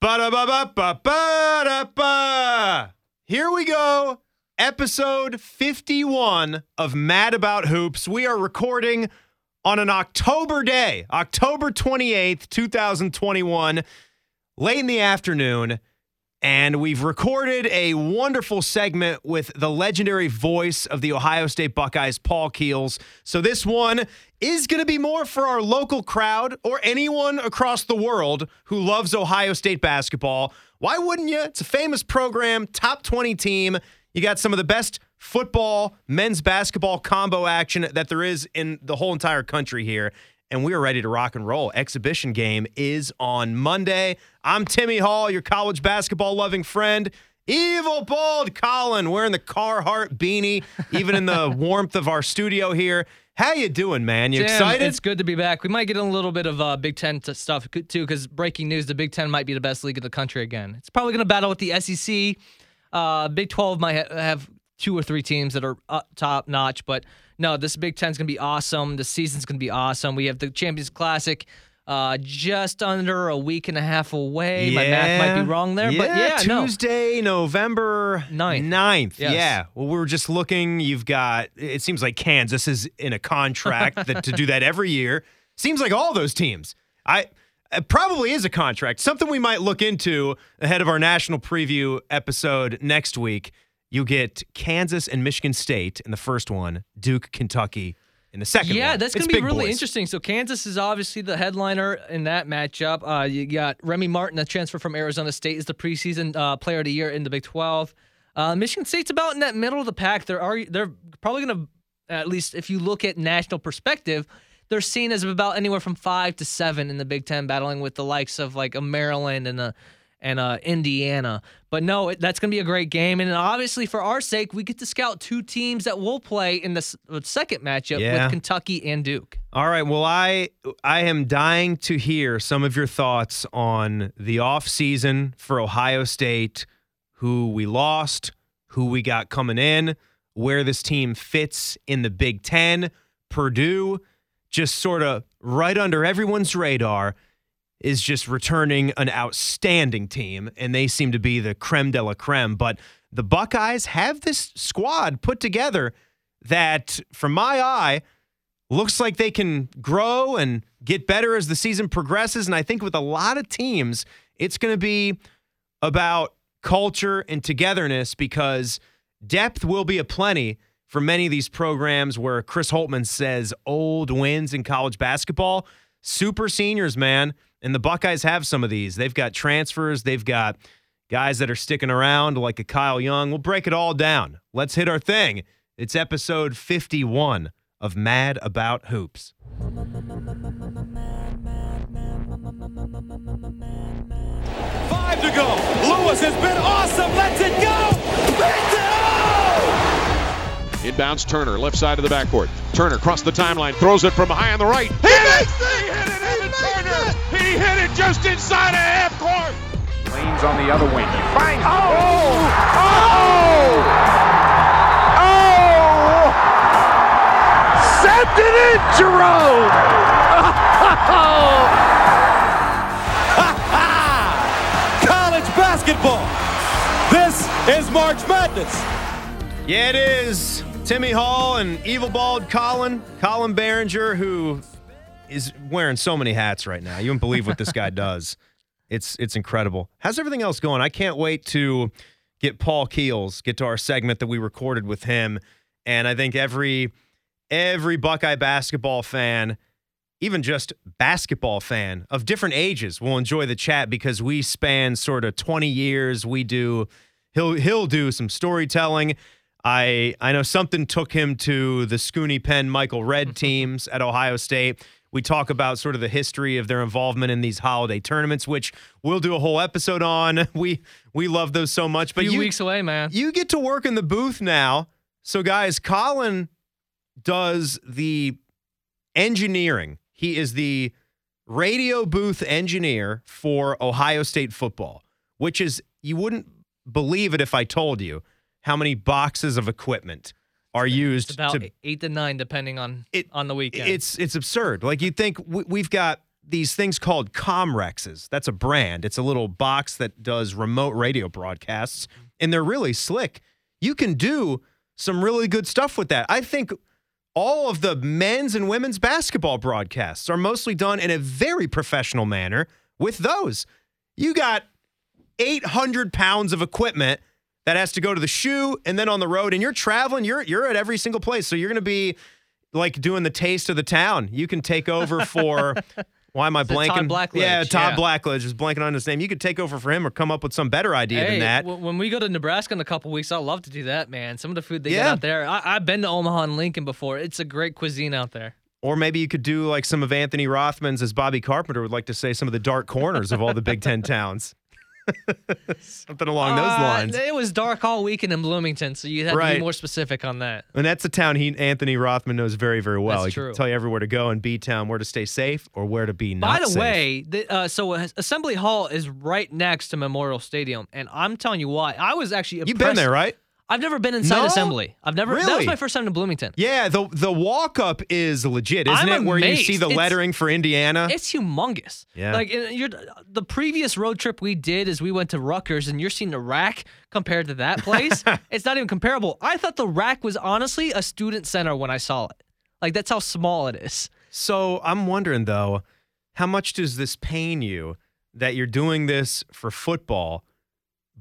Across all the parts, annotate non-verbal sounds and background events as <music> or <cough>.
Ba-da-ba-ba-ba-ba-da-ba. Here we go. Episode 51 of Mad About Hoops. We are recording on an October day, October 28th, 2021, late in the afternoon. And we've recorded a wonderful segment with the legendary voice of the Ohio State Buckeyes, Paul Keels. So this one is going to be more for our local crowd or anyone across the world who loves Ohio State basketball. Why wouldn't you? It's a famous program, top 20 team. You got some of the best football, men's basketball combo action that there is in the whole entire country here and we are ready to rock and roll. Exhibition game is on Monday. I'm Timmy Hall, your college basketball loving friend. Evil bald Colin wearing the Carhartt beanie, even in the <laughs> warmth of our studio here. How you doing, man? You Tim, excited? It's good to be back. We might get a little bit of uh, Big Ten stuff too, because breaking news: the Big Ten might be the best league in the country again. It's probably going to battle with the SEC. Uh, Big Twelve might ha- have two or three teams that are top notch, but no, this Big Ten's gonna be awesome. The season's gonna be awesome. We have the Champions Classic. Uh, just under a week and a half away. My math might be wrong there, but yeah, no. Tuesday, November 9th. 9th. Yes. Yeah. Well, we were just looking. You've got, it seems like Kansas is in a contract <laughs> that to do that every year. Seems like all those teams. I it probably is a contract. Something we might look into ahead of our national preview episode next week. You get Kansas and Michigan State in the first one, Duke, Kentucky in the second Yeah, one. that's going to be really boys. interesting. So Kansas is obviously the headliner in that matchup. Uh, you got Remy Martin, a transfer from Arizona State, is the preseason uh, player of the year in the Big 12. Uh, Michigan State's about in that middle of the pack. They're are they're probably going to at least if you look at national perspective, they're seen as about anywhere from five to seven in the Big Ten, battling with the likes of like a Maryland and a and uh, Indiana. But no, it, that's going to be a great game. And obviously, for our sake, we get to scout two teams that will play in the s- second matchup Yeah. with Kentucky and Duke. All right. Well, I I am dying to hear some of your thoughts on the offseason for Ohio State, who we lost, who we got coming in, where this team fits in the Big Ten. Purdue, just sort of right under everyone's radar, is just returning an outstanding team, and they seem to be the creme de la creme. But the Buckeyes have this squad put together that, from my eye, looks like they can grow and get better as the season progresses. And I think with a lot of teams, it's going to be about culture and togetherness because depth will be aplenty for many of these programs where Chris Holtmann says old wins in college basketball. Super seniors, man. And the Buckeyes have some of these. They've got transfers, they've got guys that are sticking around like a Kyle Young. We'll break it all down. Let's hit our thing. It's episode 51 of Mad About Hoops. Five to go. Lewis has been awesome. Let's it go. Inbounds Turner, left side of the backcourt. Turner crossed the timeline, throws it from high on the right. He makes it! He hit it, Evan Turner! He hit it just inside of half court! Lane's on the other wing. He finds. Oh! oh! Oh! Oh! Sent it in, Jerome! <laughs> College basketball. This is March Madness. Yeah, it is. Timmy Hall and Evil Bald Colin, Colin Behringer, who is wearing so many hats right now. You wouldn't believe what this guy <laughs> does. It's it's incredible. How's everything else going? I can't wait to get Paul Keels, get to our segment that we recorded with him. And I think every every Buckeye basketball fan, even just basketball fan of different ages, will enjoy the chat because we span sort of 20 years. We do he'll he'll do some storytelling. I I know something took him to the Scoonie Penn Michael Redd mm-hmm. teams at Ohio State. We talk about sort of the history of their involvement in these holiday tournaments, which we'll do a whole episode on. <laughs> We we love those so much. But few you, weeks away, man. you get to work in the booth now. So, guys, Colin does the engineering. He is the radio booth engineer for Ohio State football, which is, you wouldn't believe it if I told you how many boxes of equipment are used About to eight to nine, depending on It- on the weekend. it's it's absurd. Like you think we, we've got these things called Comrexes. That's a brand. It's a little box that does remote radio broadcasts, mm-hmm. and they're really slick. You can do some really good stuff with that. I think all of the men's and women's basketball broadcasts are mostly done in a very professional manner with those. You got 800 pounds of equipment that has to go to the shoe and then on the road and you're traveling you're you're at every single place so you're going to be like doing the taste of the town you can take over <laughs> for why am I Todd blanking? Blackledge, yeah, Todd yeah. Blackledge is blanking on his name. You could take over for him or come up with some better idea Hey, than that. w- when we go to Nebraska in a couple weeks, I'd love to do that, man. Some of the food they Yeah. out there. I, I've been to Omaha and Lincoln before. It's a great cuisine out there. Or maybe you could do like some of Anthony Rothman's, as Bobby Carpenter would like to say, some of the dark corners of all the Big Ten towns. <laughs> Something along those Uh, lines. It was dark all weekend in Bloomington, so you had to be more specific on that. And that's a town he Anthony Rothman knows very, very well. That's he true. can tell you everywhere to go in B Town, where to stay safe or where to be not By the safe. way, the, uh, so uh, Assembly Hall is right next to Memorial Stadium, and I'm telling you why. I was actually you've been there, right? I've never been inside No? Assembly. I've never. That was my first time to Bloomington. Yeah, the the walk up is legit, isn't I'm it? Where you see the It's- lettering for Indiana. It's humongous. Yeah. Like you're, the previous road trip we did is we went to Rutgers, and you're seeing the rack compared to that place. <laughs> it's not even comparable. I thought the rack was honestly a student center when I saw it. Like that's how small it is. So I'm wondering though, how much does this pain you that you're doing this for football,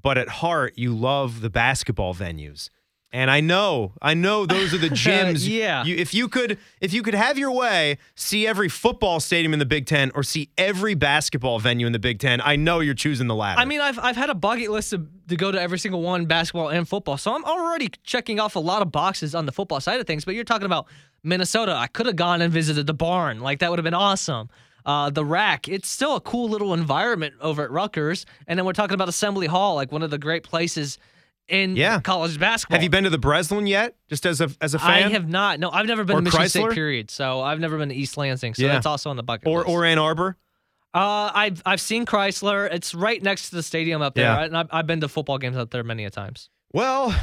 but at heart you love the basketball venues? And I know, I know those are the <laughs> uh, gyms. Yeah. You, if you could, if you could have your way, see every football stadium in the Big Ten or see every basketball venue in the Big Ten. I know you're choosing the latter. I mean, I've I've had a bucket list to, to go to every single one, basketball and football. So I'm already checking off a lot of boxes on the football side of things. But you're talking about Minnesota. I could have gone and visited the barn. Like that would have been awesome. Uh, the rack. It's still a cool little environment over at Rutgers. And then we're talking about Assembly Hall, like one of the great places in Yeah. college basketball. have you been to the Breslin yet? Just as a as a fan, I have not. No, I've never been Or to Michigan Crisler? State. Period. So I've never been to East Lansing. So Yeah. that's also on the bucket or list. or Ann Arbor. Uh, I've I've seen Crisler. It's right next to the stadium up there, Yeah. and I've, I've been to football games up there many a times. Well,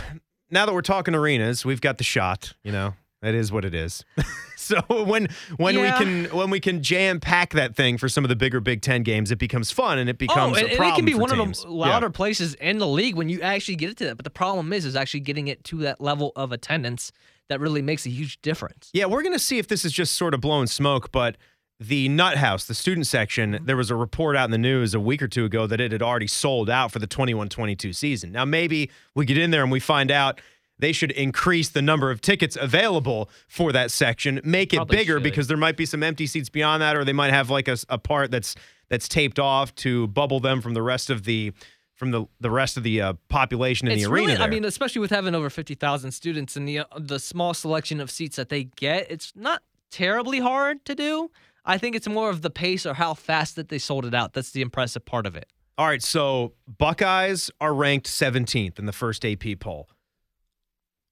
now that we're talking arenas, we've got the Schott. You know, that is what it is. <laughs> so when when Yeah. we can when we can jam pack that thing for some of the bigger Big Ten games, it becomes fun and it oh, becomes oh, and, a and it can be one teams. of the louder Yeah. places in the league when you actually get it to that. But the problem is, is actually getting it to that level of attendance that really makes a huge difference. Yeah, we're gonna see if this is just sort of blowing smoke, but. The Nut House, the student section, mm-hmm. there was a report out in the news a week or two ago that it had already sold out for the 21 22 season. Now, maybe we get in there and we find out they should increase the number of tickets available for that section, make it Probably bigger should. because there might be some empty seats beyond that, or they might have like a, a part that's that's taped off to bubble them from the rest of the from the the rest of the uh, population in it's the arena. really, I mean, especially with having over fifty thousand students and the uh, the small selection of seats that they get, it's not terribly hard to do. I think it's more of the pace or how fast that they sold it out. That's the impressive part of it. All right, so Buckeyes are ranked 17th in the first AP poll.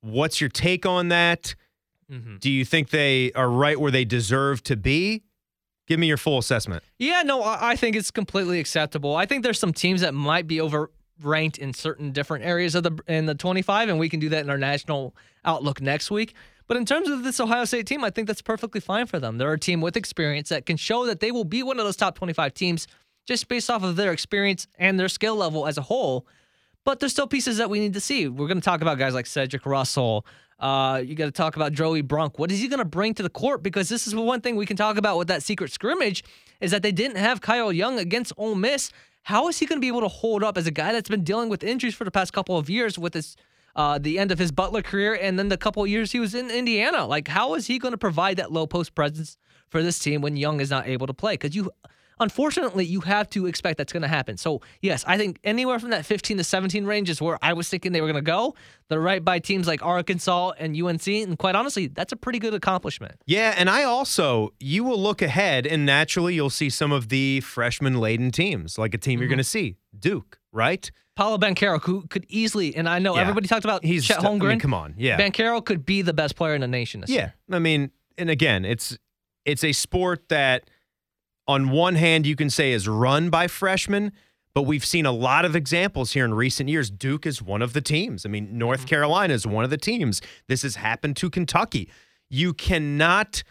What's your take on that? Mhm. Do you think they are right where they deserve to be? Give me your full assessment. Yeah, no, I I think it's completely acceptable. I think there's some teams that might be overranked in certain different areas of the in the 25, and we can do that in our national outlook next week. But in terms of this Ohio State team, I think that's perfectly fine for them. They're a team with experience that can show that they will be one of those top 25 teams just based off of their experience and their skill level as a whole. But there's still pieces that we need to see. We're going to talk about guys like Cedric Russell. Uh, you got to talk about Joey Brunk. What is he going to bring to the court? Because this is one thing we can talk about with that secret scrimmage is that they didn't have Kyle Young against Ole Miss. How is he going to be able to hold up as a guy that's been dealing with injuries for the past couple of years with his uh, the end of his Butler career and then the couple of years he was in Indiana? Like, how is he going to provide that low post presence for this team when Young is not able to play? Because you unfortunately, you have to expect that's going to happen. So, yes, I think anywhere from that 15 to 17 range is where I was thinking they were going to go. They're right by teams like Arkansas and UNC. And quite honestly, that's a pretty good accomplishment. Yeah, and I also, you will look ahead and naturally you'll see some of the freshman laden teams, like a team Mm-hmm. you're going to see, Duke, right? Paolo Banchero, who could easily, and I know Yeah. everybody talked about He's, Chet I mean, Holmgren. come on. Yeah. Banchero could be the best player in the nation this Yeah, year. I mean, and again, it's it's a sport that, on one hand, you can say is run by freshmen, but we've seen a lot of examples here in recent years. Duke is one of the teams. I mean, North Mm-hmm. Carolina is one of the teams. This has happened to Kentucky. You cannot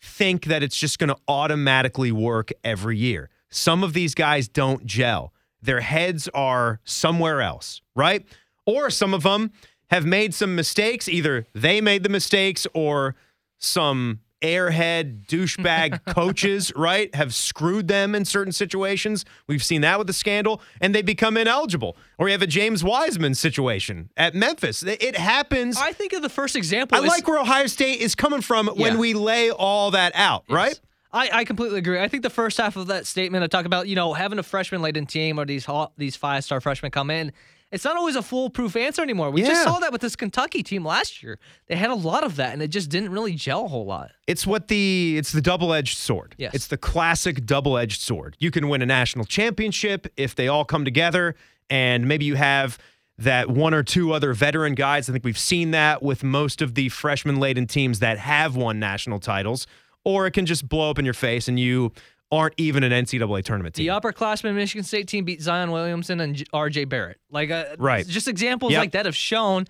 think that it's just going to automatically work every year. Some of these guys don't gel. Their heads are somewhere else, right? Or some of them have made some mistakes. Either they made the mistakes or some airhead douchebag <laughs> coaches, right, have screwed them in certain situations. We've seen that with the scandal, and they become ineligible. Or you have a James Wiseman situation at Memphis. It happens. I think of the first example. I is- like where Ohio State is coming from when we lay all that out, right? I, I completely agree. I think the first half of that statement, I talk about, you know, having a freshman laden team or these these five star freshmen come in. It's not always a foolproof answer anymore. We just saw that with this Kentucky team last year. They had a lot of that, and it just didn't really gel a whole lot. It's what the it's the double-edged sword. Yes. It's the classic double-edged sword. You can win a national championship if they all come together and maybe you have that one or two other veteran guys. I think we've seen that with most of the freshman laden teams that have won national titles. Or it can just blow up in your face and you aren't even an NCAA tournament team. The upperclassmen Michigan State team beat Zion Williamson and R.J. Barrett. Like, uh, Right. Just examples Yep. like that have shown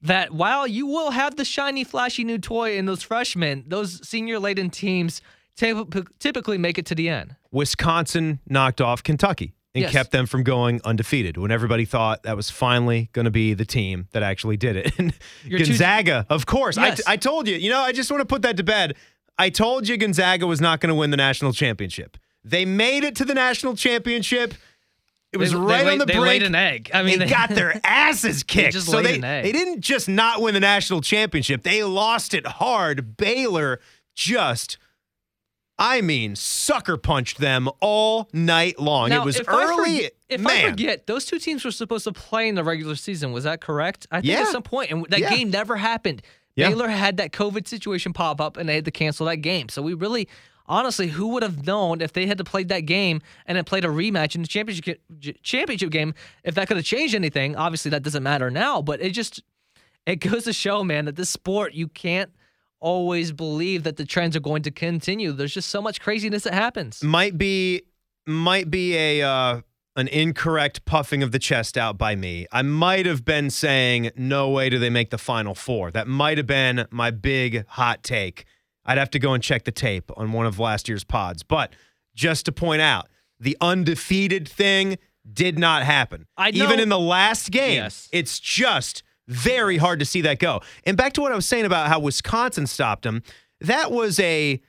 that while you will have the shiny, flashy new toy in those freshmen, those senior laden teams typ- typically make it to the end. Wisconsin knocked off Kentucky and Yes. kept them from going undefeated when everybody thought that was finally going to be the team that actually did it. <laughs> And Gonzaga, of course. Yes. I, I told you, you know, I just want to put that to bed. I told you Gonzaga was not going to win the national championship. They made it to the national championship. It was They- they right laid- on the brink. they laid an egg. I mean, they they- got their <laughs> asses kicked. just so laid they, an egg. they didn't just not win the national championship. They lost it hard. Baylor just I mean, sucker punched them all night long. Now, it was if I early. forget- if man, I forget, those two teams were supposed to play in the regular season. Was that correct? I think Yeah. at some point, and that Yeah. game never happened. Yeah. Baylor had that COVID situation pop up, and they had to cancel that game. So we really, honestly, who would have known if they had to play that game and then played a rematch in the championship championship game? If that could have changed anything, obviously that doesn't matter now. But it just it goes to show, man, that this sport you can't always believe that the trends are going to continue. There's just so much craziness that happens. might be might be a uh, an incorrect puffing of the chest out by me. I might have been saying no way do they make the final four. That might have been my big hot take. I'd have to go and check the tape on one of last year's pods. But just to point out, the undefeated thing did not happen. I know- Even in the last game, Yes. it's just very hard to see that go. And back to what I was saying about how Wisconsin stopped them. That was a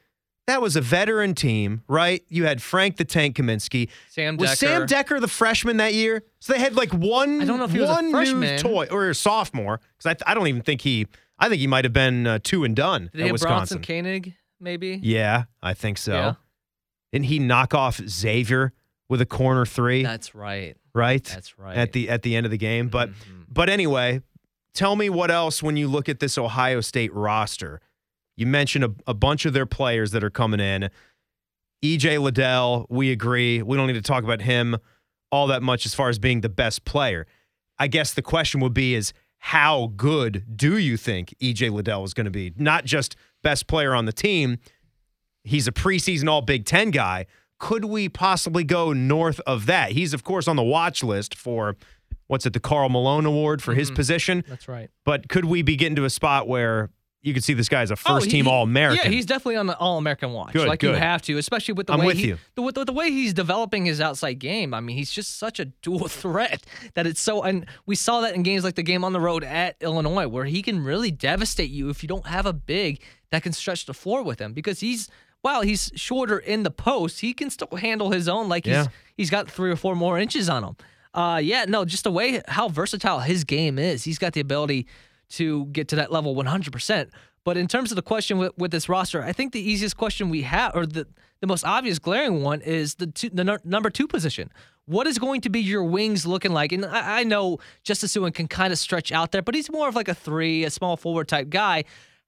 that was a veteran team, right? You had Frank the Tank Kaminsky. Sam was Sam Dekker. The freshman that year? So they had like one. I don't know if he was a freshman. toy or a sophomore because I, I don't even think he. I think he might have been uh, two and done Did at Wisconsin. Bronson Koenig, maybe? yeah, I think so. Yeah. Didn't he knock off Xavier with a corner three? That's right. right? That's right. At the at the end of the game, but Mhm. but anyway, tell me what else when you look at this Ohio State roster. You mentioned a, a bunch of their players that are coming in. EJ Liddell, we agree. We don't need to talk about him all that much as far as being the best player. I guess the question would be is how good do you think EJ Liddell is going to be? Not just best player on the team. He's a preseason all Big 10 guy. Could we possibly go north of that? He's of course on the watch list for what's it, the Karl Malone Award for his mm-hmm. position. That's right. But could we be getting to a spot where you could see this guy as a Oh, first he- team All American? Yeah, he's definitely on the All American watch. Good, like you have to, especially with the I'm way with he. The, with the way he's developing his outside game. I mean, he's just such a dual <laughs> threat that it's so. And we saw that in games like the game on the road at Illinois, where he can really devastate you if you don't have a big that can stretch the floor with him because he's. While he's shorter in the post, he can still handle his own. Like he's Yeah. he's got three or four more inches on him. Uh, yeah, no, just the way how versatile his game is. He's got the ability to get to that level 100%. But in terms of the question with, with this roster, I think the easiest question we have, or the, the most obvious glaring one, is the two, the nu- number two position. What is going to be your wings looking like? And I, I know Justice Sueing can kind of stretch out there, but he's more of like a three, a small forward type guy.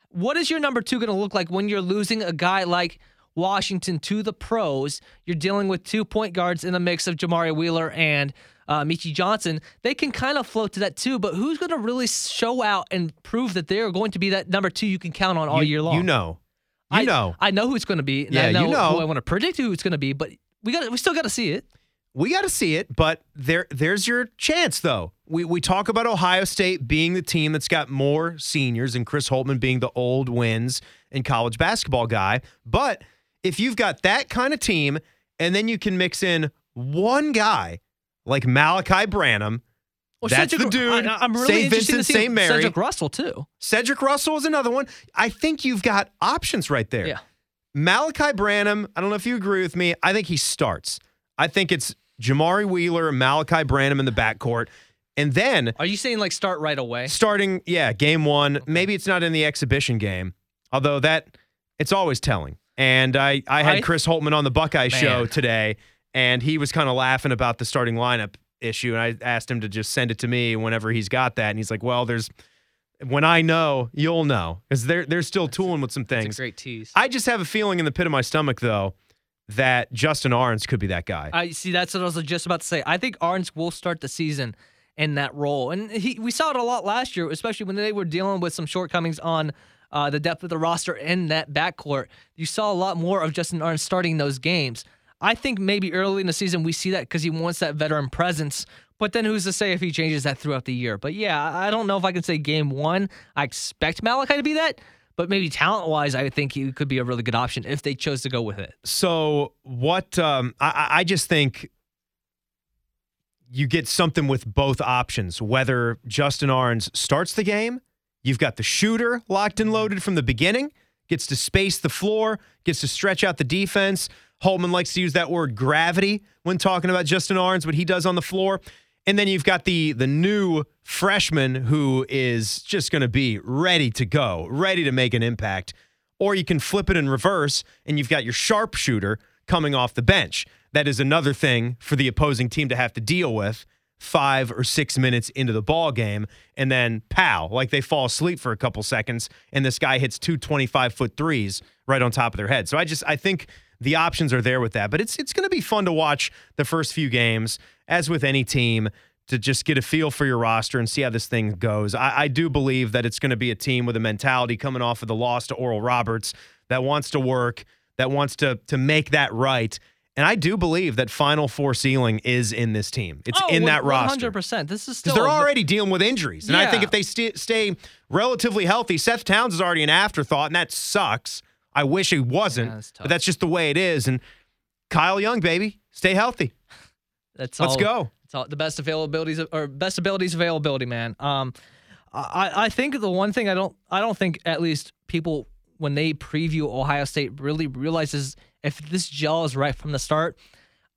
What is your number two going to look like when you're losing a guy like Washington to the pros? You're dealing with two point guards in the mix of Jamari Wheeler and uh, Meechie Johnson. They can kind of float to that too, but who's going to really show out and prove that they are going to be that number two you can count on all you, year long? You know. You I, know. I know who it's going to be. And Yeah, I know you know. who I want to predict who it's going to be, but we got we still got to see it. we got to see it, but there there's your chance though. We we talk about Ohio State being the team that's got more seniors and Chris Holtmann being the old wins and college basketball guy, but if you've got that kind of team and then you can mix in one guy like Malachi Branham, Well, that's Cedric- the dude. I, am really St. interested Vincent, to see St. Mary. Cedric Russell too. Cedric Russell is another one. I think you've got options right there. Yeah. Malachi Branham, I don't know if you agree with me. I think he starts. I think it's Jamari Wheeler, Malachi Branham in the backcourt. And then Are you saying like start right away? starting, yeah, game one. Maybe it's not in the exhibition game, although that it's always telling. And I, I had Chris Holtmann on the Buckeye show today, and he was kind of laughing about the starting lineup issue. And I asked him to just send it to me whenever he's got that. And he's like, well, there's when I know, you'll know. Because they're they're still tooling with some It's a things. great tease. I just have a feeling in the pit of my stomach, though, that Justin Ahrens could be that guy. I see. That's what I was just about to say. I think Ahrens will start the season in that role, and he we saw it a lot last year, especially when they were dealing with some shortcomings on uh, the depth of the roster in that backcourt. You saw a lot more of Justin Ahrens starting those games. I think maybe early in the season we see that because he wants that veteran presence. But then who's to say if he changes that throughout the year? But yeah, I don't know if I can say game one. I expect Malachi to be that, but maybe talent wise, I think he could be a really good option if they chose to go with it. So what? Um, I, I just think you get something with both options. Whether Justin Ahrens starts the game, you've got the shooter locked and loaded from the beginning, gets to space the floor, gets to stretch out the defense. Holtmann likes to use that word gravity when talking about Justin Ahrens, what he does on the floor. And then you've got the the new freshman who is just going to be ready to go, ready to make an impact. Or you can flip it in reverse and you've got your sharpshooter coming off the bench. That is another thing for the opposing team to have to deal with five or six minutes into the ball game. And then pow, like they fall asleep for a couple seconds and this guy hits two 25 foot threes right on top of their head. So I just I think the options are there with that. But it's it's gonna be fun to watch the first few games, as with any team to just get a feel for your roster and see how this thing goes. I, I do believe that it's going to be a team with a mentality coming off of the loss to Oral Roberts that wants to work, that wants to to make that right. And I do believe that Final Four ceiling is in this team. It's oh, in that roster. 100%. This is still Because they're already dealing with injuries. And I think if they st- stay relatively healthy, Seth Towns is already an afterthought, and that sucks. I wish he wasn't, Yeah, that's but that's just the way it is. And Kyle Young, baby, stay healthy. <laughs> That's Let's all, go. It's all the best availabilities or best abilities availability, man. Um, I I think the one thing I don't I don't think at least people when they preview Ohio State really realizes if this gel is right from the start.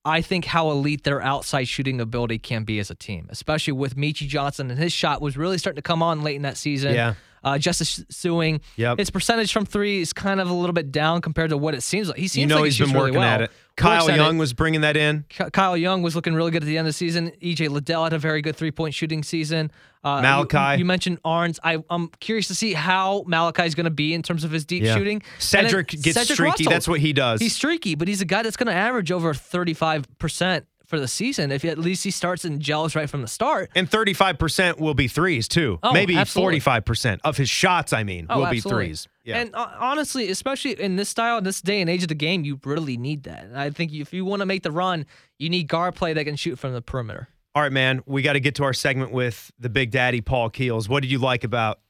I think how elite their outside shooting ability can be as a team, especially with Meechie Johnson and his shot was really starting to come on late in that season. Yeah. Uh, Justice Sueing, Yep. his percentage from three is kind of a little bit down compared to what it seems like. He seems You know like he's he been really working well. at it. Kyle at Young it. was bringing that in. Kyle Young was looking really good at the end of the season. EJ Liddell had a very good three point shooting season. Uh, you- Malachi. You, mentioned Ahrens. I, I'm curious to see how Malachi is going to be in terms of his deep Yeah. shooting. Cedric gets Cedric streaky. Russell. That's what he does. He's streaky, but he's a guy that's going to average over 35% for the season if at least he starts and gels right from the start. and 35% will be threes, too. Oh, Maybe absolutely. 45% of his shots, I mean, Oh, will be threes. Yeah. And uh, honestly, especially in this style, in this day and age of the game, you really need that. And I think if you want to make the run, you need guard play that can shoot from the perimeter. All right, man, we got to get to our segment with the big daddy, Paul Keels. What did you like about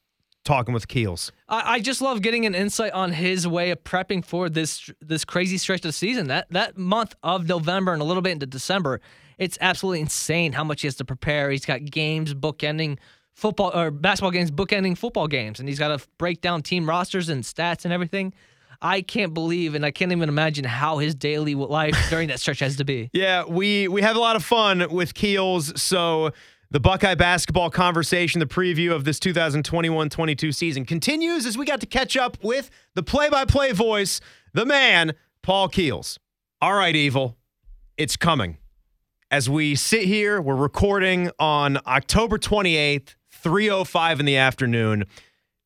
talking with Keels? I, I just love getting an insight on his way of prepping for this this crazy stretch of the season. That that month of November and a little bit into December, it's absolutely insane how much he has to prepare. He's got games bookending football or basketball games bookending football games, and he's got to break down team rosters and stats and everything. I can't believe and I can't even imagine how his daily life during that stretch has to be. <laughs> Yeah, we we have a lot of fun with Keels. So the Buckeye basketball conversation, the preview of this 2021-22 season continues as we got to catch up with the play-by-play voice, the man, Paul Keels. All right, Evil, it's coming. As we sit here, we're recording on October 28th, 3:05 in the afternoon.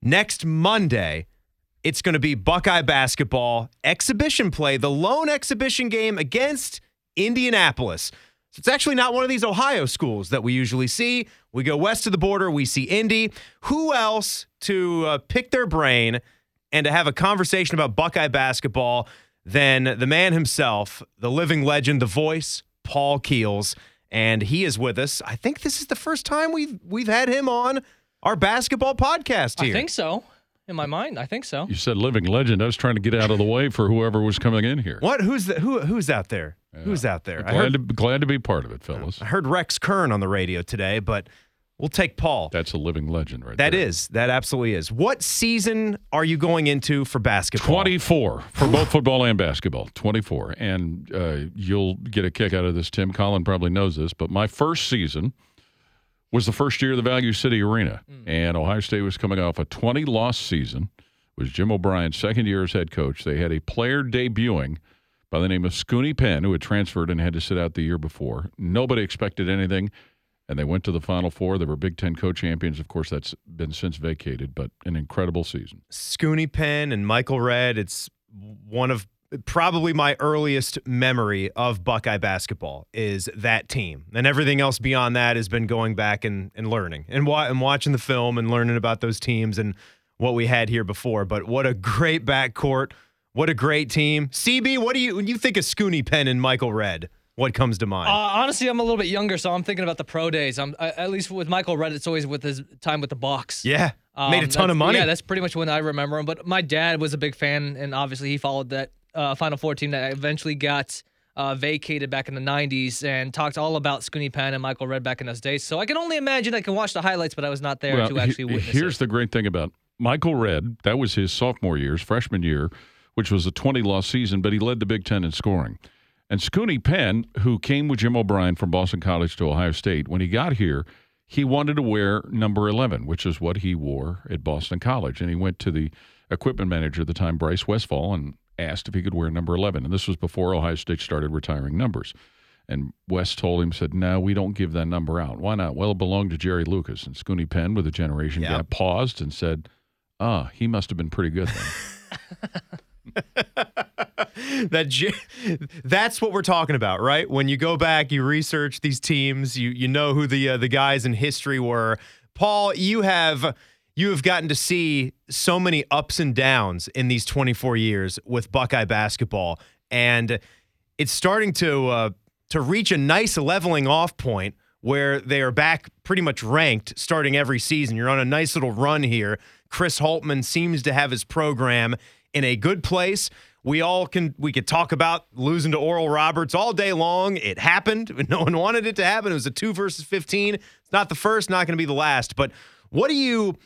Next Monday, it's going to be Buckeye basketball exhibition play, the lone exhibition game against Indianapolis. So it's actually not one of these Ohio schools that we usually see. We go west of the border, we see Indy. Who else to uh, pick their brain and to have a conversation about Buckeye basketball than the man himself, the living legend, the voice, Paul Keels, and he is with us. I think this is the first time we've we've had him on our basketball podcast here. I think so. In my mind, I think so. You said living legend. I was trying to get out of the way for whoever was coming in here. What? Who's the, who? Who's out there? Who's out there? I Glad heard, to, glad to be part of it, fellas. I heard Rex Kern on the radio today, but we'll take Paul. That's a living legend right That there. is. That absolutely is. What season are you going into for basketball? 24 for both football and basketball. 24. And uh, you'll get a kick out of this, Tim. Colin probably knows this, but my first season was the first year of the Value City Arena. Hmm. And Ohio State was coming off a 20 loss season. It was Jim O'Brien's second year as head coach. They had a player debuting by the name of Scoonie Penn, who had transferred and had to sit out the year before. Nobody expected anything. And they went to the Final Four. They were Big Ten co-champions. Of course, that's been since vacated, but an incredible season. Scoonie Penn and Michael Redd. It's one of probably my earliest memory of Buckeye basketball is that team. And everything else beyond that has been going back and, and learning and, wa- and watching the film and learning about those teams and what we had here before. But what a great backcourt. What a great team. CB, what do you when you think of Scoonie Penn and Michael Redd? What comes to mind? Uh, honestly, I'm a little bit younger, so I'm thinking about the pro days. I'm I, at least with Michael Redd, it's always with his time with the Bucks. yeah. Made a Um, ton of money. Yeah, that's pretty much when I remember him. But my dad was a big fan, and obviously he followed that uh, Final Four team that eventually got uh, vacated back in the 90s and talked all about Scoonie Penn and Michael Redd back in those days. So I can only imagine I can watch the highlights, but I was not there Well, to actually he- witness here's it. the great thing about Michael Redd. That was his sophomore year, freshman year, which was a 20 loss season, but he led the Big Ten in scoring. And Scoonie Penn, who came with Jim O'Brien from Boston College to Ohio State, when he got here, he wanted to wear number 11, which is what he wore at Boston College. And he went to the equipment manager at the time, Bryce Westfall, and asked if he could wear number 11. And this was before Ohio State started retiring numbers. And West told him, said, No, we don't give that number out. Why not? Well, it belonged to Jerry Lucas. And Scoonie Penn, with a generation Yeah. gap, paused and said, Ah, he must have been pretty good then. <laughs> that J- that's what we're talking about, right? When you go back, you research these teams, you you know who the uh, the guys in history were. Paul, you have you have gotten to see so many ups and downs in these 24 years with Buckeye basketball, and it's starting to uh, to reach a nice leveling off point where they are back pretty much ranked starting every season. You're on a nice little run here. Chris Holtmann seems to have his program in a good place. We all can we could talk about losing to Oral Roberts all day long. It happened. <laughs> No one wanted it to happen. It was a 2 versus 15. It's not the first, not going to be the last. But what do you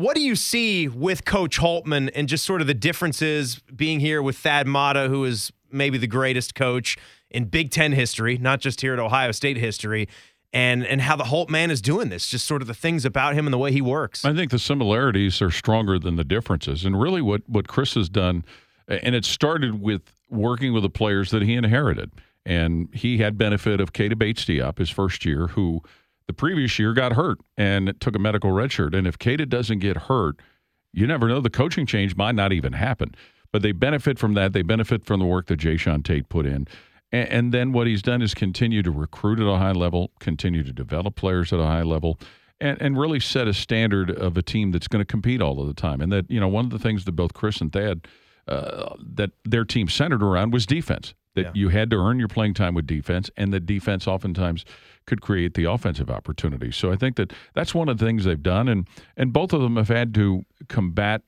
what do you see with Coach Holtmann and just sort of the differences being here with Thad Matta, who is maybe the greatest coach in Big Ten history, not just here at Ohio State history, and and how the Holtmann is doing this, just sort of the things about him and the way he works. I think the similarities are stronger than the differences. And really, what, what Chris has done, and it started with working with the players that he inherited. And he had benefit of Keita Bates Diop his first year, who the previous year got hurt and took a medical red shirt. And if Keita doesn't get hurt, you never know. The coaching change might not even happen. But they benefit from that. They benefit from the work that Jae'Sean Tate put in. And, and then what he's done is continue to recruit at a high level, continue to develop players at a high level, and, and really set a standard of a team that's going to compete all of the time. And that, you know, one of the things that both Chris and Thad, uh, that their team centered around was defense. That Yeah. you had to earn your playing time with defense, and that defense oftentimes could create the offensive opportunity. So I think that that's one of the things they've done, and and both of them have had to combat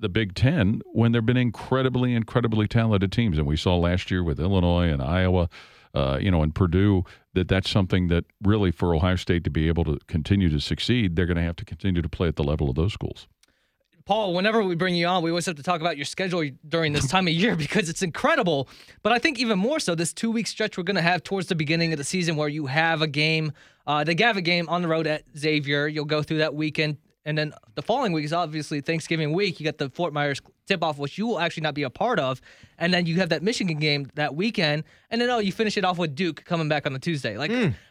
the Big Ten when there've been incredibly, incredibly talented teams, and we saw last year with Illinois and Iowa, uh, you know, and Purdue that that's something that really for Ohio State to be able to continue to succeed, they're going to have to continue to play at the level of those schools. Paul, whenever we bring you on, we always have to talk about your schedule during this time of year <laughs> because it's incredible. But I think even more so, this two week stretch we're going to have towards the beginning of the season where you have a game, uh, the Gavitt game on the road at Xavier. You'll go through that weekend. And then the following week is obviously Thanksgiving week. You got the Fort Myers tip off, which you will actually not be a part of. And then you have that Michigan game that weekend. And then, oh, you finish it off with Duke coming back on the Tuesday. Like,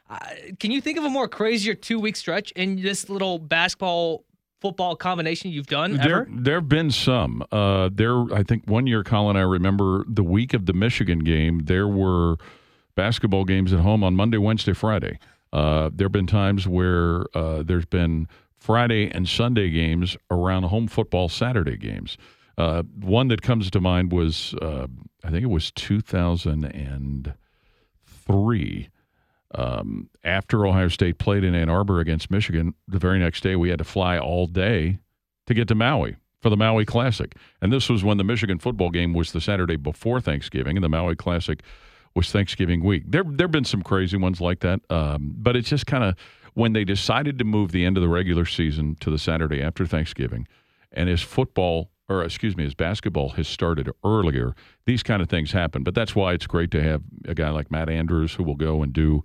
uh, can you think of a more crazier two week stretch in this little basketball football combination you've done There, ever? there have been some. Uh, there, I think one year, Colin, I remember the week of the Michigan game, there were basketball games at home on Monday, Wednesday, Friday. Uh, there have been times where uh, there's been Friday and Sunday games around home football Saturday games. Uh, one that comes to mind was, uh, I think it was 2003 three. Um, after Ohio State played in Ann Arbor against Michigan, the very next day we had to fly all day to get to Maui for the Maui Classic. And this was when the Michigan football game was the Saturday before Thanksgiving, and the Maui Classic was Thanksgiving week. There, there have been some crazy ones like that, um, but it's just kind of when they decided to move the end of the regular season to the Saturday after Thanksgiving, and as football or excuse me, as basketball has started earlier, these kind of things happen. But that's why it's great to have a guy like Matt Andrews who will go and do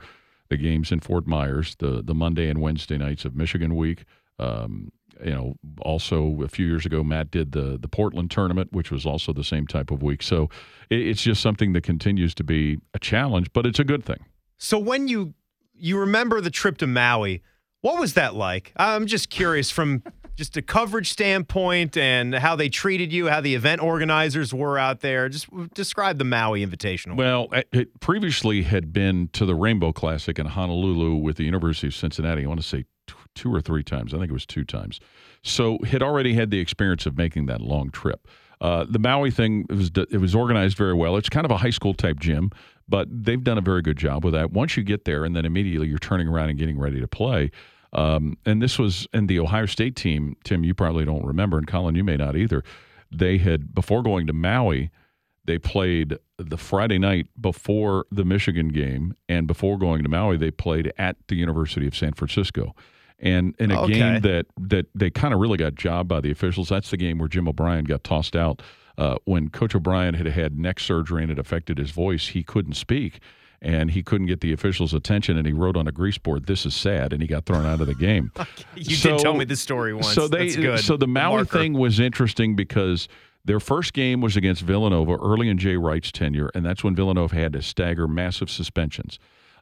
the games in Fort Myers, the the Monday and Wednesday nights of Michigan week. Um, you know, also a few years ago, Matt did the the Portland tournament, which was also the same type of week. So it, it's just something that continues to be a challenge, but it's a good thing. So when you you remember the trip to Maui, what was that like? I'm just curious from just a coverage standpoint and how they treated you, how the event organizers were out there. Just describe the Maui Invitational. Well, it previously had been to the Rainbow Classic in Honolulu with the University of Cincinnati. I want to say two or three times. I think it was two times. So had already had the experience of making that long trip. Uh, the Maui thing it was it was organized very well. It's kind of a high school type gym, but they've done a very good job with that. Once you get there, and then immediately you're turning around and getting ready to play. Um, and this was in the Ohio State team. Tim, you probably don't remember, and Colin, you may not either. They had before going to Maui, they played the Friday night before the Michigan game, and before going to Maui, they played at the University of San Francisco. And in a Okay. game that that they kind of really got jobbed by the officials. That's the game where Jim O'Brien got tossed out uh, when Coach O'Brien had had neck surgery and it affected his voice. He couldn't speak and he couldn't get the officials' attention. And he wrote on a grease board, "This is sad," and he got thrown out of the game. <laughs> you so- did tell me this story once. So they That's good. so the Maui marker. thing was interesting because their first game was against Villanova early in Jay Wright's tenure, and that's when Villanova had to stagger massive suspensions.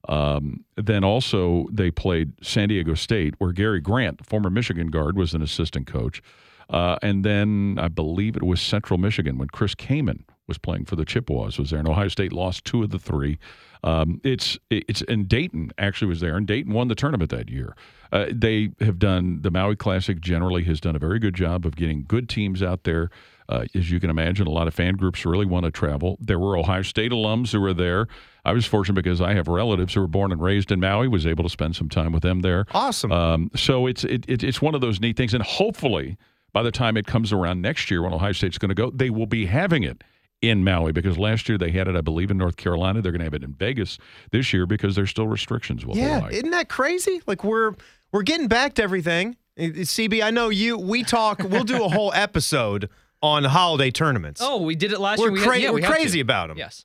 Um, then also they played San Diego State, where Gary Grant, former Michigan guard, was an assistant coach. Uh, and then I believe it was Central Michigan when Chris Kaman was playing for the Chippewas was there, and Ohio State lost two of the three. Um, it's it's and Dayton actually was there, and Dayton won the tournament that year. Uh, they have done the Maui Classic. Generally, has done a very good job of getting good teams out there. Uh, as you can imagine, a lot of fan groups really want to travel. There were Ohio State alums who were there. I was fortunate because I have relatives who were born and raised in Maui. Was able to spend some time with them there. Awesome. Um, so it's it, it, it's one of those neat things, and hopefully by the time it comes around next year when Ohio State's going to go, they will be having it in Maui because last year they had it, I believe, in North Carolina. They're going to have it in Vegas this year because there's still restrictions with yeah, Hawaii. isn't that crazy? Like we're we're getting back to everything. Uh, CB, I know you. We talk. We'll do a whole episode on holiday tournaments. Oh, we did it last we're year. We cra- had, yeah, we're we crazy to. about them. Yes.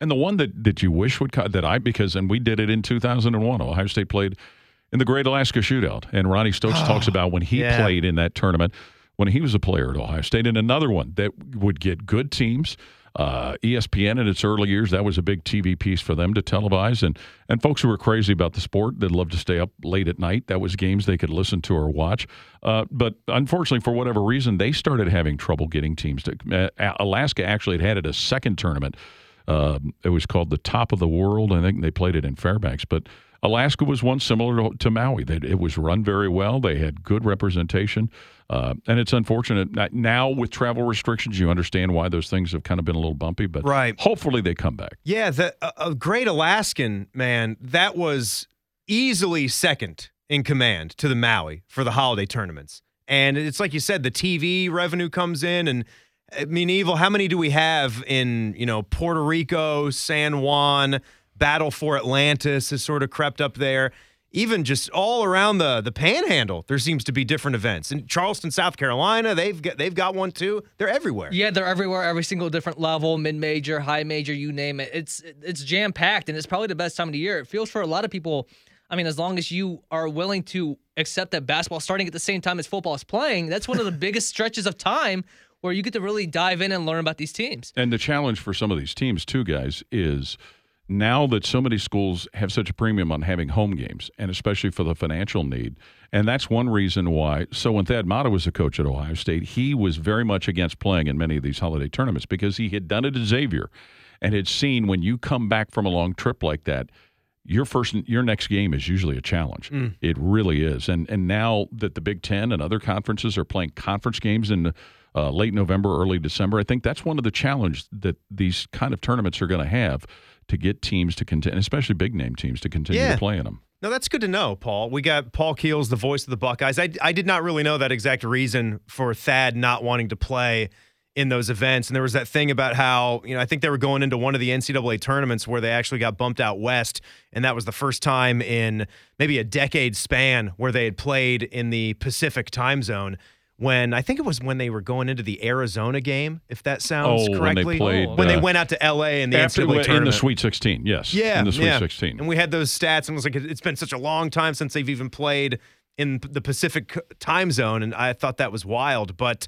And the one that, that you wish would cut that I because and we did it in 2001. Ohio State played in the Great Alaska Shootout, and Ronnie Stokes talks about when he yeah. played in that tournament when he was a player at Ohio State. And another one that would get good teams. Uh, ESPN in its early years, that was a big TV piece for them to televise, and and folks who were crazy about the sport that loved to stay up late at night. That was games they could listen to or watch. Uh, but unfortunately, for whatever reason, they started having trouble getting teams to. Uh, Alaska actually had had it a second tournament um, it was called the Top of the World. I think they played it in Fairbanks, but Alaska was one similar to, to Maui. They, it was run very well. They had good representation, uh, and it's unfortunate now with travel restrictions. You understand why those things have kind of been a little bumpy, but Right. hopefully they come back. Yeah, the great Alaskan man that was easily second in command to the Maui for the holiday tournaments. And it's like you said, the TV revenue comes in, and I mean, evil. How many do we have in you know Puerto Rico, San Juan, Battle for Atlantis has sort of crept up there. Even just all around the the Panhandle, there seems to be different events. In Charleston, South Carolina, they've got they've got one too. They're everywhere. Yeah, they're everywhere, every single different level, mid major, high major, you name it. It's it's jam packed, and it's probably the best time of the year. It feels for a lot of people. I mean, as long as you are willing to accept that basketball starting at the same time as football is playing, that's one of the <laughs> biggest stretches of time where you get to really dive in and learn about these teams. And the challenge for some of these teams, too, guys, is now that so many schools have such a premium on having home games, and especially for the financial need. And that's one reason why. So when Thad Matta was a coach at Ohio State, he was very much against playing in many of these holiday tournaments because he had done it at Xavier and had seen when you come back from a long trip like that, your first your next game is usually a challenge. It really is. And and now that the Big 10 and other conferences are playing conference games in uh, late November, early December, I think that's one of the challenges that these kind of tournaments are going to have to get teams to continue, especially big name teams to continue Yeah. to play in them. No, that's good to know, Paul. We got Paul Keels, the voice of the Buckeyes. I, I did not really know that exact reason for Thad not wanting to play in those events. And there was that thing about how, you know, I think they were going into one of the NCAA tournaments where they actually got bumped out west. And that was the first time in maybe a decade span where they had played in the Pacific time zone. When I think it was when they were going into the Arizona game, if that sounds Oh, when they correctly. played, when they uh, went out to LA in the After- NCAA in the Sweet 16, yes. Yeah, in the Sweet yeah. 16. And we had those stats, and it was like, it's been such a long time since they've even played in the Pacific time zone, and I thought that was wild. But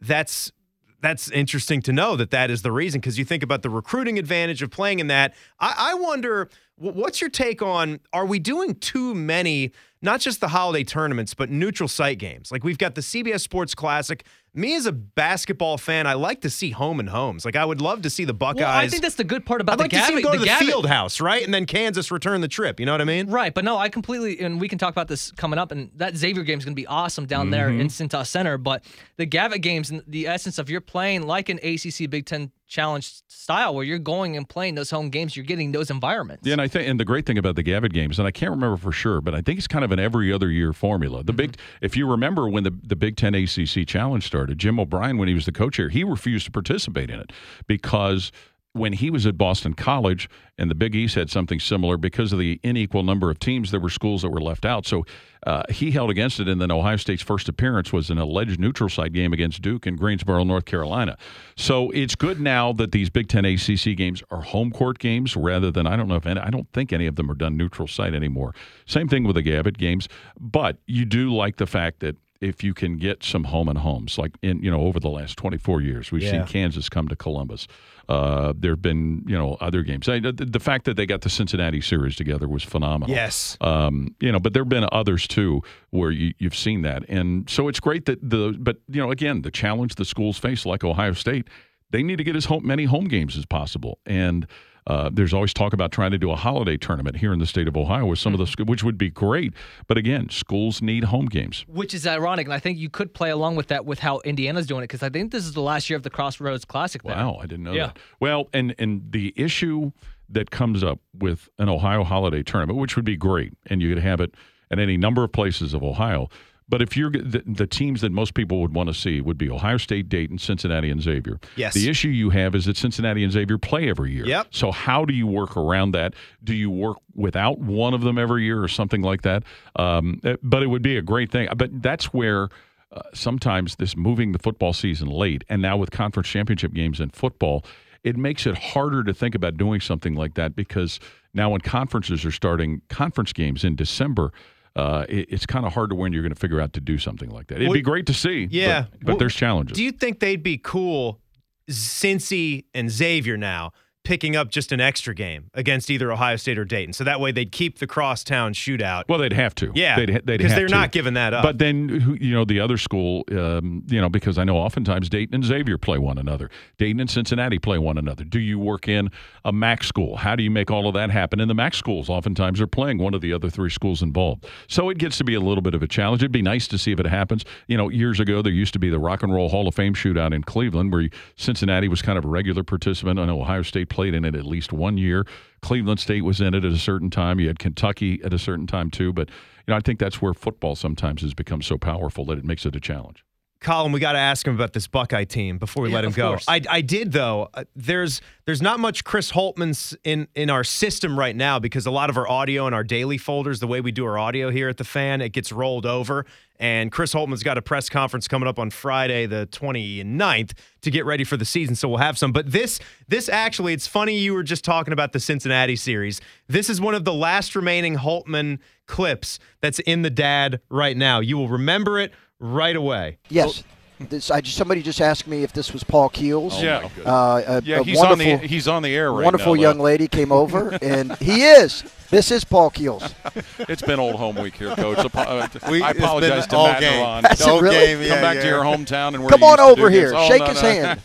that's that's interesting to know that that is the reason because you think about the recruiting advantage of playing in that. I, I wonder, what's your take on? Are we doing too many? Not just the holiday tournaments, but neutral site games. Like we've got the CBS Sports Classic. Me as a basketball fan, I like to see home and homes. Like I would love to see the Buckeyes. Well, I think that's the good part about I'd the like to see them him go to the, Gavin- field house, right? And then Kansas return the trip. You know what I mean? Right, but no, I completely, and we can talk about this coming up, and that Xavier game is going to be awesome down there Mm-hmm. in Cintas Center. But the Gavitt games, and the essence of you're playing like an ACC Big Ten Challenge style, where you're going and playing those home games, you're getting those environments. Yeah, and I think, and the great thing about the Gavitt games, and I can't remember for sure, but I think it's kind of an every other year formula. The big, mm-hmm. if you remember when the the Big Ten ACC Challenge started, Jim O'Brien, when he was the coach here, he refused to participate in it because when he was at Boston College and the Big East had something similar because of the unequal number of teams, there were schools that were left out. So uh, he held against it, and then Ohio State's first appearance was an alleged neutral site game against Duke in Greensboro, North Carolina. So it's good now that these Big Ten ACC games are home court games rather than I don't know if any, I don't think any of them are done neutral site anymore. Same thing with the Gavitt games, but you do like the fact that if you can get some home and homes, like in you know over the last 24 years, we've Yeah. seen Kansas come to Columbus. Uh, there have been you know other games. I, the, the fact that they got the Cincinnati series together was phenomenal. Yes. Um, you know, but there have been others too where you, you've seen that, and so it's great that the. But you know, again, the challenge the schools face, like Ohio State, they need to get as home, many home games as possible, and. Uh, there's always talk about trying to do a holiday tournament here in the state of Ohio with some of the, which would be great. But again, schools need home games. Which is ironic, and I think you could play along with that with how Indiana's doing it, because I think this is the last year of the Crossroads Classic. There. Wow, I didn't know Yeah. that. Well, and and the issue that comes up with an Ohio holiday tournament, which would be great, and you could have it at any number of places of Ohio. But if you're the, the teams that most people would want to see would be Ohio State, Dayton, Cincinnati, and Xavier. Yes. The issue you have is that Cincinnati and Xavier play every year. Yep. So how do you work around that? Do you work without one of them every year or something like that? Um, eh, but it would be a great thing. But that's where uh, sometimes this moving the football season late, and now with conference championship games in football, it makes it harder to think about doing something like that because now when conferences are starting conference games in December. Uh, it, it's kind of hard to when you're going to figure out to do something like that. It'd be great to see. but- Yeah. but, Well, there's challenges. Do you think they'd be cool, Cincy and Xavier now picking up just an extra game against either Ohio State or Dayton? So that way they'd keep the crosstown shootout. Well, they'd have to. Yeah, they'd, they'd because they're to. not giving that up. But then, you know, the other school, um, you know, because I know oftentimes Dayton and Xavier play one another. Dayton and Cincinnati play one another. Do you work in a MAC school? How do you make all of that happen? And the MAC schools oftentimes are playing one of the other three schools involved. So it gets to be a little bit of a challenge. It'd be nice to see if it happens. You know, years ago, there used to be the Rock and Roll Hall of Fame shootout in Cleveland where Cincinnati was kind of a regular participant. I know Ohio State played in it at least one year. Cleveland State was in it at a certain time. You had Kentucky at a certain time too. But you know, I think that's where football sometimes has become so powerful that it makes it a challenge. Colin, we got to ask him about this Buckeye team before we Yeah, let him go. course. I, I did though. Uh, there's there's not much Chris Holtmann's in in our system right now because a lot of our audio and our daily folders, the way we do our audio here at the fan, it gets rolled over. And Chris Holtmann's got a press conference coming up on Friday, the 29th, to get ready for the season. So we'll have some. But this this actually, it's funny you were just talking about the Cincinnati series. This is one of the last remaining Holtmann clips that's in the dad right now. You will remember it right away. Yes. This, I just, somebody just asked me if this was Paul Keels. Yeah. Uh, a, Yeah, he's on the he's on the air right wonderful now. young lady came over, <laughs> and he is. This is Paul Keels. <laughs> It's been old home week here, coach. Apo- uh, <laughs> We- I apologize to all Matt game. and Ron. Has it really? game, Come back yeah. to your hometown and where Come you on used to do over here. Oh, Shake no, his no. hand.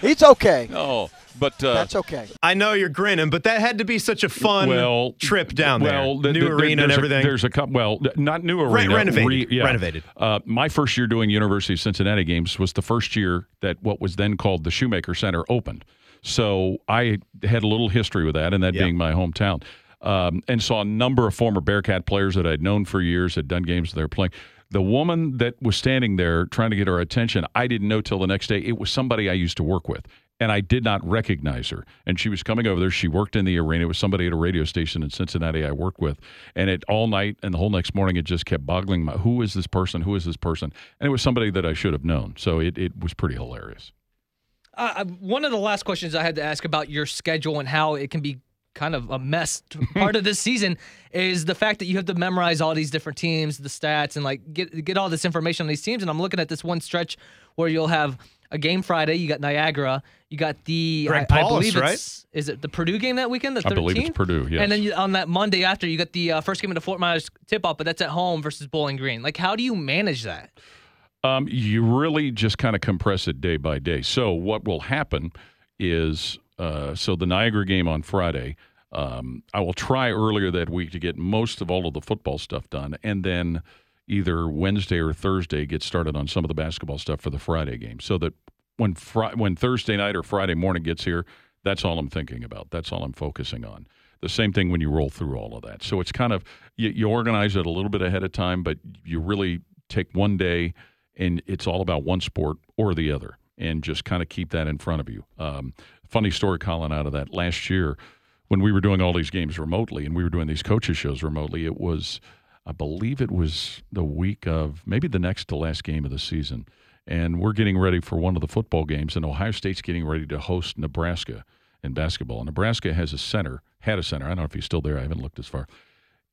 He's okay. No, but uh, That's okay. I know you're grinning, but that had to be such a fun well, trip down well, there. the- New the- arena and there's a- everything. there's a couple. Well, not new arena. renovated, yeah. renovated. Uh, my first year doing University of Cincinnati games was the first year that what was then called the Shoemaker Center opened. So I had a little history with that, and that Yeah. being my hometown. Um, and saw a number of former Bearcat players that I'd known for years, had done games that they were playing. The woman that was standing there trying to get our attention, I didn't know till the next day. It was somebody I used to work with, and I did not recognize her. And she was coming over there. She worked in the arena. It was somebody at a radio station in Cincinnati I worked with. And it all night and the whole next morning, it just kept boggling my who is this person? Who is this person? And it was somebody that I should have known. So it, it was pretty hilarious. Uh, uh, one of the last questions I had to ask about your schedule and how it can be kind of a mess <laughs> part of this season is the fact that you have to memorize all these different teams, the stats, and like get get all this information on these teams. And I'm looking at this one stretch where you'll have a game Friday. You got Niagara. You got the Greg I, I Paulus, believe right? it's is it the Purdue game that weekend? The 13th? I believe it's Purdue, yes. And then you, on that Monday after, you got the uh, first game of the Fort Myers tip off, but that's at home versus Bowling Green. Like, how do you manage that? Um, you really just kind of compress it day by day. So what will happen is, uh, so the Niagara game on Friday, um, I will try earlier that week to get most of all of the football stuff done, and then either Wednesday or Thursday get started on some of the basketball stuff for the Friday game, so that when Fri- when Thursday night or Friday morning gets here, that's all I'm thinking about. That's all I'm focusing on. The same thing when you roll through all of that. So it's kind of you, you organize it a little bit ahead of time, but you really take one day and it's all about one sport or the other, and just kind of keep that in front of you. Um, funny story, Colin, out of that last year when we were doing all these games remotely and we were doing these coaches shows remotely. It was, I believe, it was the week of maybe the next to last game of the season, and we're getting ready for one of the football games, and Ohio State's getting ready to host Nebraska in basketball. And Nebraska has a center, had a center. I don't know if he's still there. I haven't looked as far.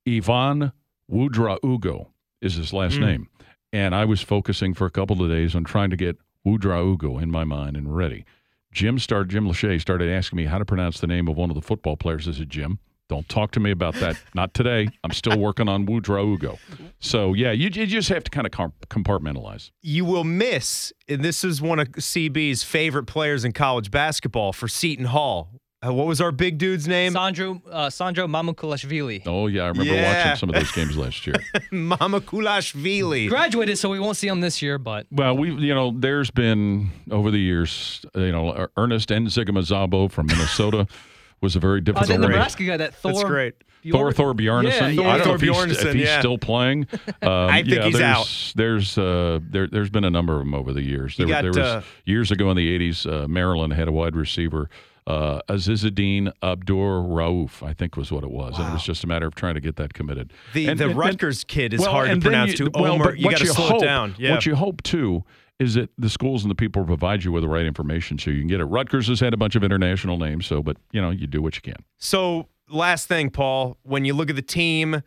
Ivan Wudra Ugo is his last hmm. name. And I was focusing for a couple of days on trying to get Ouedraogo in my mind and ready. Jim started Jim Lachey started asking me how to pronounce the name of one of the football players. I said, Jim, don't talk to me about that. Not today. I'm still working on Ouedraogo. So yeah, you, you just have to kind of compartmentalize. you will miss, and this is one of CB's favorite players in college basketball for Seton Hall. Uh, what was our big dude's name? Sandro uh, Sandro Mamukelashvili. Oh yeah, I remember Yeah. watching some of those games last year. <laughs> Mama Kulashvili. Graduated, so we won't see him this year, but Well, we you know, there's been over the years, you know, Er, Ernest Nzigama from Minnesota <laughs> was a very uh, difficult the one. Nebraska guy, that Thor. That's great. Thor Thor Bjarnason. Yeah, yeah, I don't know if Thor he's, if he's yeah. still playing. <laughs> Um, I think yeah, he's there's, out. There's uh, there there's been a number of them over the years. There, got, there was uh, years ago in the '80s, uh, Maryland had a wide receiver. Uh, Azizuddin Abdur Rauf, I think was what it was, and it was just a matter of trying to get that committed. The And- the and- and- Rutgers kid is well, hard to pronounce you- too. well, Omer, you got to slow hope, it down. Yeah. What you hope too is that the schools and the people provide you with the right information so you can get it. Rutgers has had a bunch of international names, so but you know you do what you can. So, last thing, Paul, when you look at the team,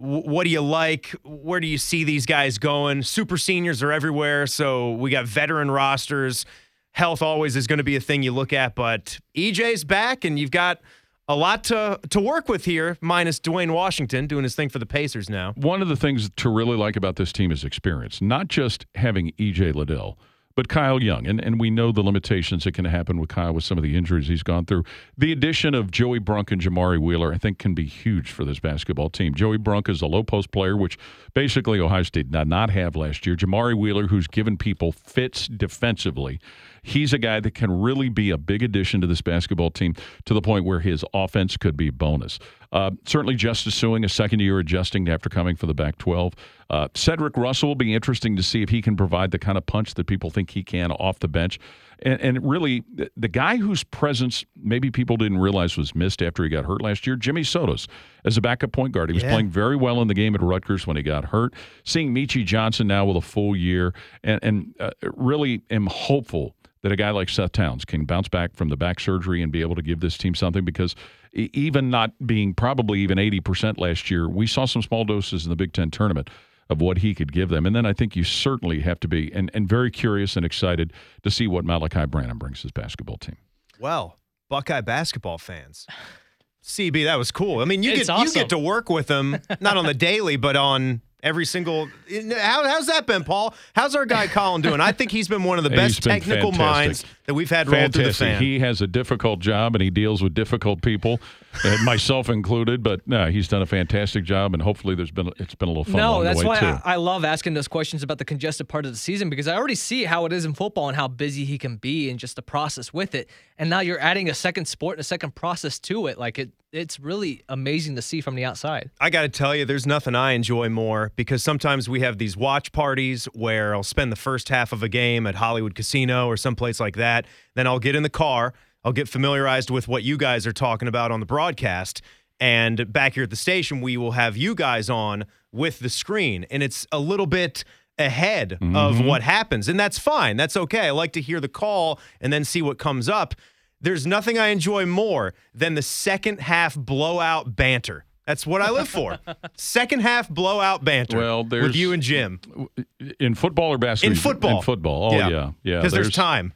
w- what do you like? Where do you see these guys going? Super seniors are everywhere. So, we got veteran rosters. Health always is going to be a thing you look at, but EJ's back and you've got a lot to, to work with here, minus Duane Washington doing his thing for the Pacers now. One of the things to really like about this team is experience, not just having EJ Liddell, but Kyle Young. And, and we know the limitations that can happen with Kyle with some of the injuries he's gone through. The addition of Joey Brunk and Jamari Wheeler, I think, can be huge for this basketball team. Joey Brunk is a low post player, which basically Ohio State did not have last year. Jamari Wheeler, who's given people fits defensively. He's a guy that can really be a big addition to this basketball team to the point where his offense could be bonus. Uh, certainly, Justice Sueing, a second year adjusting after coming for the Pac-12. Uh, Cedric Russell will be interesting to see if he can provide the kind of punch that people think he can off the bench. And, and really, the- the guy whose presence maybe people didn't realize was missed after he got hurt last year, Jimmy Sotos, as a backup point guard. He was Yeah. playing very well in the game at Rutgers when he got hurt. Seeing Meechie Johnson now with a full year, and, and uh, really am hopeful that a guy like Seth Towns can bounce back from the back surgery and be able to give this team something because e- even not being probably even 80% last year, we saw some small doses in the Big Ten tournament of what he could give them. And then I think you certainly have to be and, and very curious and excited to see what Malachi Branham brings his basketball team. Well, Buckeye basketball fans. CB, that was cool. I mean, you It's get you get to work with them not on the <laughs> daily, but on Every single how, how's that been, Paul? How's our guy Colin doing? I think he's been one of the <laughs> best technical fantastic. minds that we've had roll through the fan. He has a difficult job and he deals with difficult people, Uh, myself included. But no, he's done a fantastic job, and hopefully there's been it's been a little fun No, along that's the way why too. I, I love asking those questions about the congested part of the season because I already see how it is in football and how busy he can be and just the process with it. And now you're adding a second sport and a second process to it. Like it, it's really amazing to see from the outside. I got to tell you, there's nothing I enjoy more because sometimes we have these watch parties where I'll spend the first half of a game at Hollywood Casino or someplace like that. Then I'll get in the car, I'll get familiarized with what you guys are talking about on the broadcast. And back here at the station, we will have you guys on with the screen. And it's a little bit ahead of mm-hmm. what happens. And that's fine. That's okay. I like to hear the call and then see what comes up. There's nothing I enjoy more than the second half blowout banter. That's what I live for. <laughs> second half blowout banter. Well, with you and Jim in football or basketball? in football. In football. Oh yeah, yeah. Because there's time.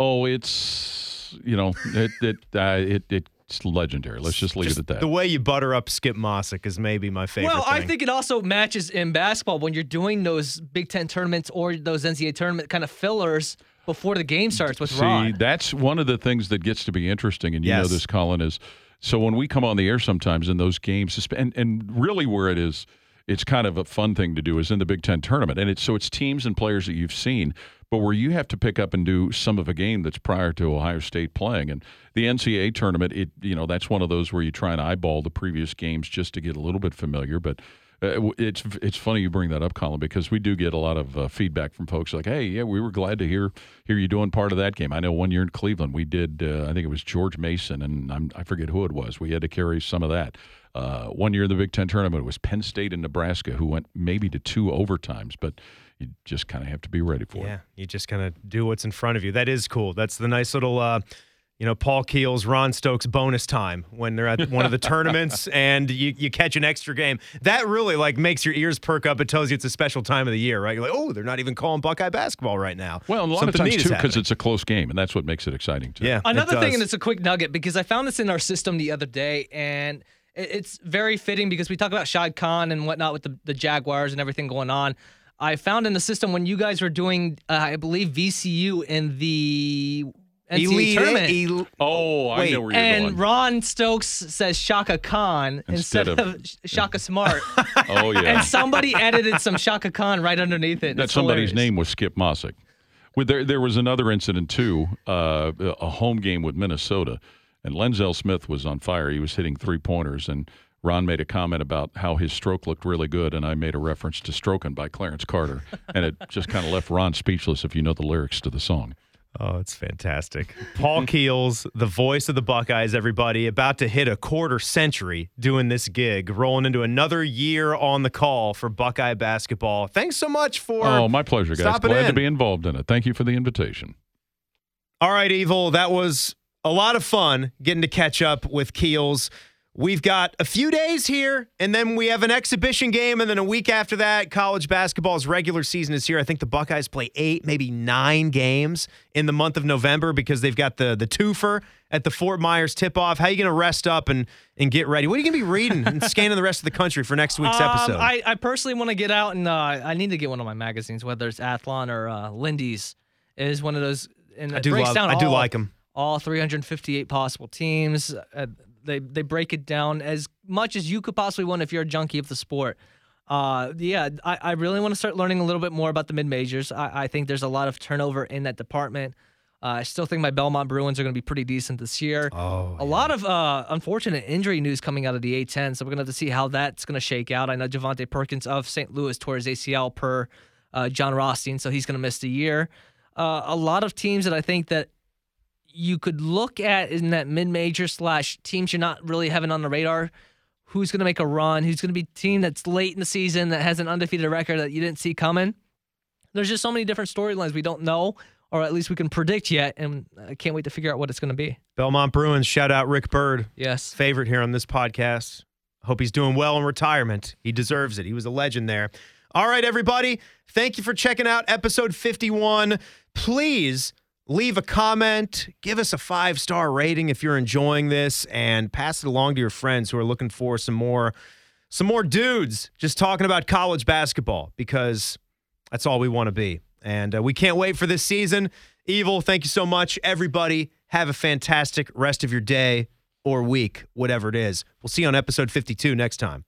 Oh, it's you know it it uh, it it's legendary. Let's just leave it at that. The way you butter up Skip Mossick is maybe my favorite. Well, I thing. think it also matches in basketball when you're doing those Big Ten tournaments or those NCAA tournament kind of fillers before the game starts with See, Ron. that's one of the things that gets to be interesting, and you know this, Colin, is so when we come on the air sometimes in those games, and and really where it is, it's kind of a fun thing to do is in the Big Ten tournament, and it's so it's teams and players that you've seen, but where you have to pick up and do some of a game that's prior to Ohio State playing, and the NCAA tournament, it you know that's one of those where you try and eyeball the previous games just to get a little bit familiar, but. Uh, it's it's funny you bring that up, Colin, because we do get a lot of uh, feedback from folks like, "Hey, yeah, we were glad to hear hear you doing part of that game." I know one year in Cleveland, we did. Uh, I think it was George Mason, and I'm, I forget who it was. We had to carry some of that. Uh, one year in the Big Ten tournament, it was Penn State and Nebraska, who went maybe to two overtimes, but you just kind of have to be ready for Yeah, it. Yeah, you just kind of do what's in front of you. That is cool. That's the nice little, uh, you know, Paul Keels, Ron Stokes bonus time when they're at one of the <laughs> tournaments and you, you catch an extra game. That really like makes your ears perk up. It tells you it's a special time of the year, right? You're like, oh, they're not even calling Buckeye basketball right now. Well, and a lot Something of times too, because it's a close game, and that's what makes it exciting too. yeah. Another thing, and it's a quick nugget because I found this in our system the other day, and it's very fitting because we talk about Shad Khan and whatnot with the, the Jaguars and everything going on. I found in the system when you guys were doing, uh, I believe, VCU in the NCAA Elite, tournament. el- Oh, I Wait, know where you're and going. Ron Stokes says Shaka Khan Instead instead, of- of, Shaka Smart. <laughs> oh yeah. and somebody edited some Shaka Khan right underneath it. that somebody's hilarious. name was Skip Mossick. With there, there was another incident too, uh, a home game with Minnesota, and Lenzel Smith was on fire. He was hitting three pointers, and Ron made a comment about how his stroke looked really good, and I made a reference to "Stroking" by Clarence Carter, and it just kind of left Ron speechless if you know the lyrics to the song. Oh, it's fantastic. Paul Keels, the voice of the Buckeyes, everybody, about to hit a quarter century doing this gig, rolling into another year on the call for Buckeye basketball. Thanks so much for. Oh, my pleasure, guys. Glad to be involved in it. Thank you for the invitation. All right, Evil, that was a lot of fun getting to catch up with Keels. We've got a few days here, and then we have an exhibition game, and then a week after that, college basketball's regular season is here. I think the Buckeyes play eight, maybe nine games in the month of November because they've got the the twofer at the Fort Myers tip-off. How are you going to rest up and and get ready? What are you going to be reading and <laughs> scanning the rest of the country for next week's Um, episode? I, I personally want to get out and uh, I need to get one of my magazines, whether it's Athlon or uh, Lindy's, is one of those. And I do love. I do all, like them. all 358 possible teams. Uh, they they break it down as much as you could possibly want if you're a junkie of the sport. Uh, yeah, I, I really want to start learning a little bit more about the mid majors. I, I think there's a lot of turnover in that department. Uh, I still think my Belmont Bruins are going to be pretty decent this year. Oh, a lot of uh, unfortunate injury news coming out of the A10, so we're going to have to see how that's going to shake out. I know Javonte Perkins of St. Louis tore his ACL per uh, Jon Rothstein, so he's going to miss the year. Uh, a lot of teams that I think that you could look at in that mid-major slash teams you're not really having on the radar. Who's going to make a run? Who's going to be a team that's late in the season that has an undefeated record that you didn't see coming? There's just so many different storylines we don't know, or at least we can predict yet, and I can't wait to figure out what it's going to be. Belmont Bruins. Shout out Rick Byrd. Yes. favorite here on this podcast. Hope he's doing well in retirement. He deserves it. He was a legend there. All right, everybody. Thank you for checking out episode 51. Please leave a comment, give us a five star rating if you're enjoying this, and pass it along to your friends who are looking for some more some more dudes just talking about college basketball because that's all we want to be. And uh, we can't wait for this season. Evil, thank you so much. Everybody, have a fantastic rest of your day or week, whatever it is. We'll see you on episode 52 next time.